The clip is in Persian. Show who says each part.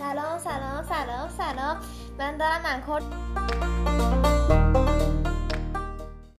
Speaker 1: سلام سلام سلام سلام. من دارم منکر